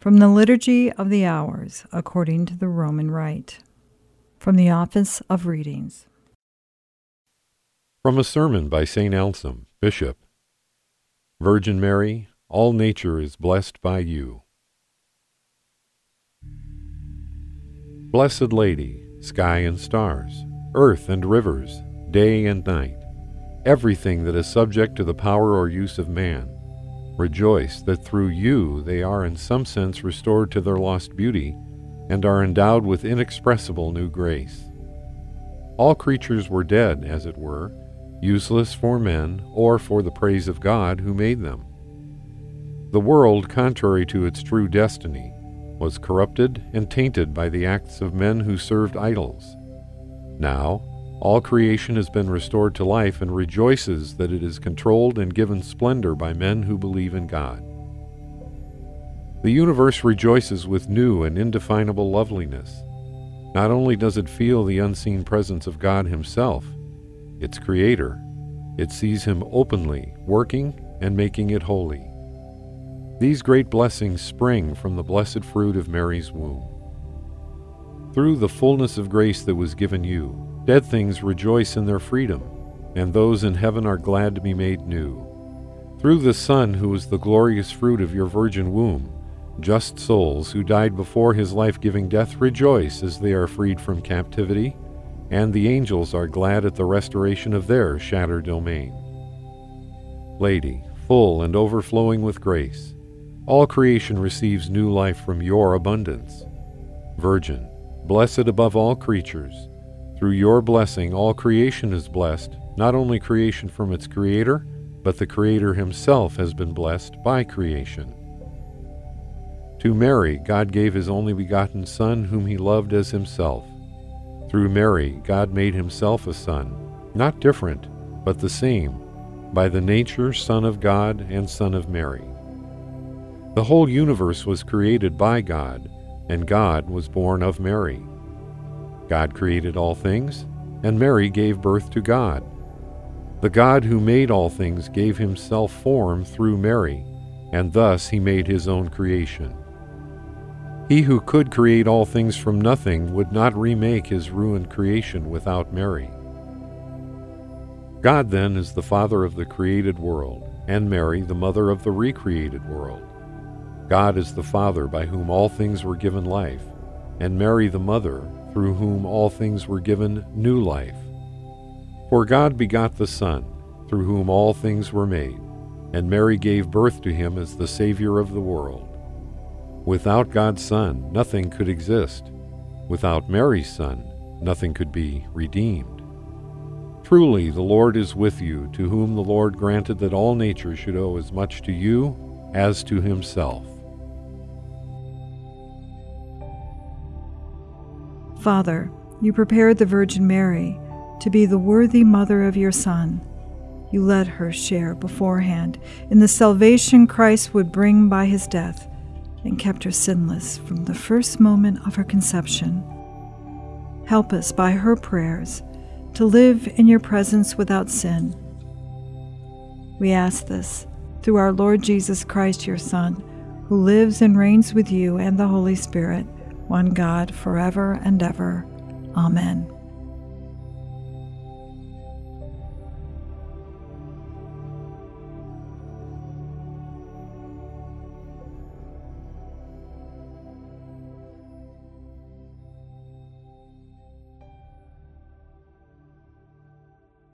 From the Liturgy of the Hours, according to the Roman Rite. From the Office of Readings. From a sermon by St. Anselm, Bishop. Virgin Mary, all nature is blessed by you. Blessed Lady, sky and stars, earth and rivers, day and night, everything that is subject to the power or use of man, rejoice that through you they are in some sense restored to their lost beauty and are endowed with inexpressible new grace. All creatures were dead, as it were, useless for men or for the praise of God who made them. The world, contrary to its true destiny, was corrupted and tainted by the acts of men who served idols. Now, all creation has been restored to life and rejoices that it is controlled and given splendor by men who believe in God. The universe rejoices with new and indefinable loveliness. Not only does it feel the unseen presence of God Himself, its Creator, it sees Him openly working and making it holy. These great blessings spring from the blessed fruit of Mary's womb. Through the fullness of grace that was given you, Dead things rejoice in their freedom, and those in heaven are glad to be made new. Through the Son, who is the glorious fruit of your virgin womb, just souls who died before his life giving death rejoice as they are freed from captivity, and the angels are glad at the restoration of their shattered domain. Lady, full and overflowing with grace, all creation receives new life from your abundance. Virgin, blessed above all creatures, through your blessing, all creation is blessed, not only creation from its Creator, but the Creator Himself has been blessed by creation. To Mary, God gave His only begotten Son, whom He loved as Himself. Through Mary, God made Himself a Son, not different, but the same, by the nature Son of God and Son of Mary. The whole universe was created by God, and God was born of Mary. God created all things, and Mary gave birth to God. The God who made all things gave himself form through Mary, and thus he made his own creation. He who could create all things from nothing would not remake his ruined creation without Mary. God, then, is the Father of the created world, and Mary the Mother of the recreated world. God is the Father by whom all things were given life, and Mary the Mother through whom all things were given new life. For God begot the Son, through whom all things were made, and Mary gave birth to him as the Savior of the world. Without God's Son, nothing could exist. Without Mary's Son, nothing could be redeemed. Truly, the Lord is with you, to whom the Lord granted that all nature should owe as much to you as to himself. Father, you prepared the Virgin Mary to be the worthy mother of your Son. You let her share beforehand in the salvation Christ would bring by his death, and kept her sinless from the first moment of her conception. Help us by her prayers to live in your presence without sin. We ask this through our Lord Jesus Christ, your Son, who lives and reigns with you and the Holy Spirit one God, forever and ever. Amen.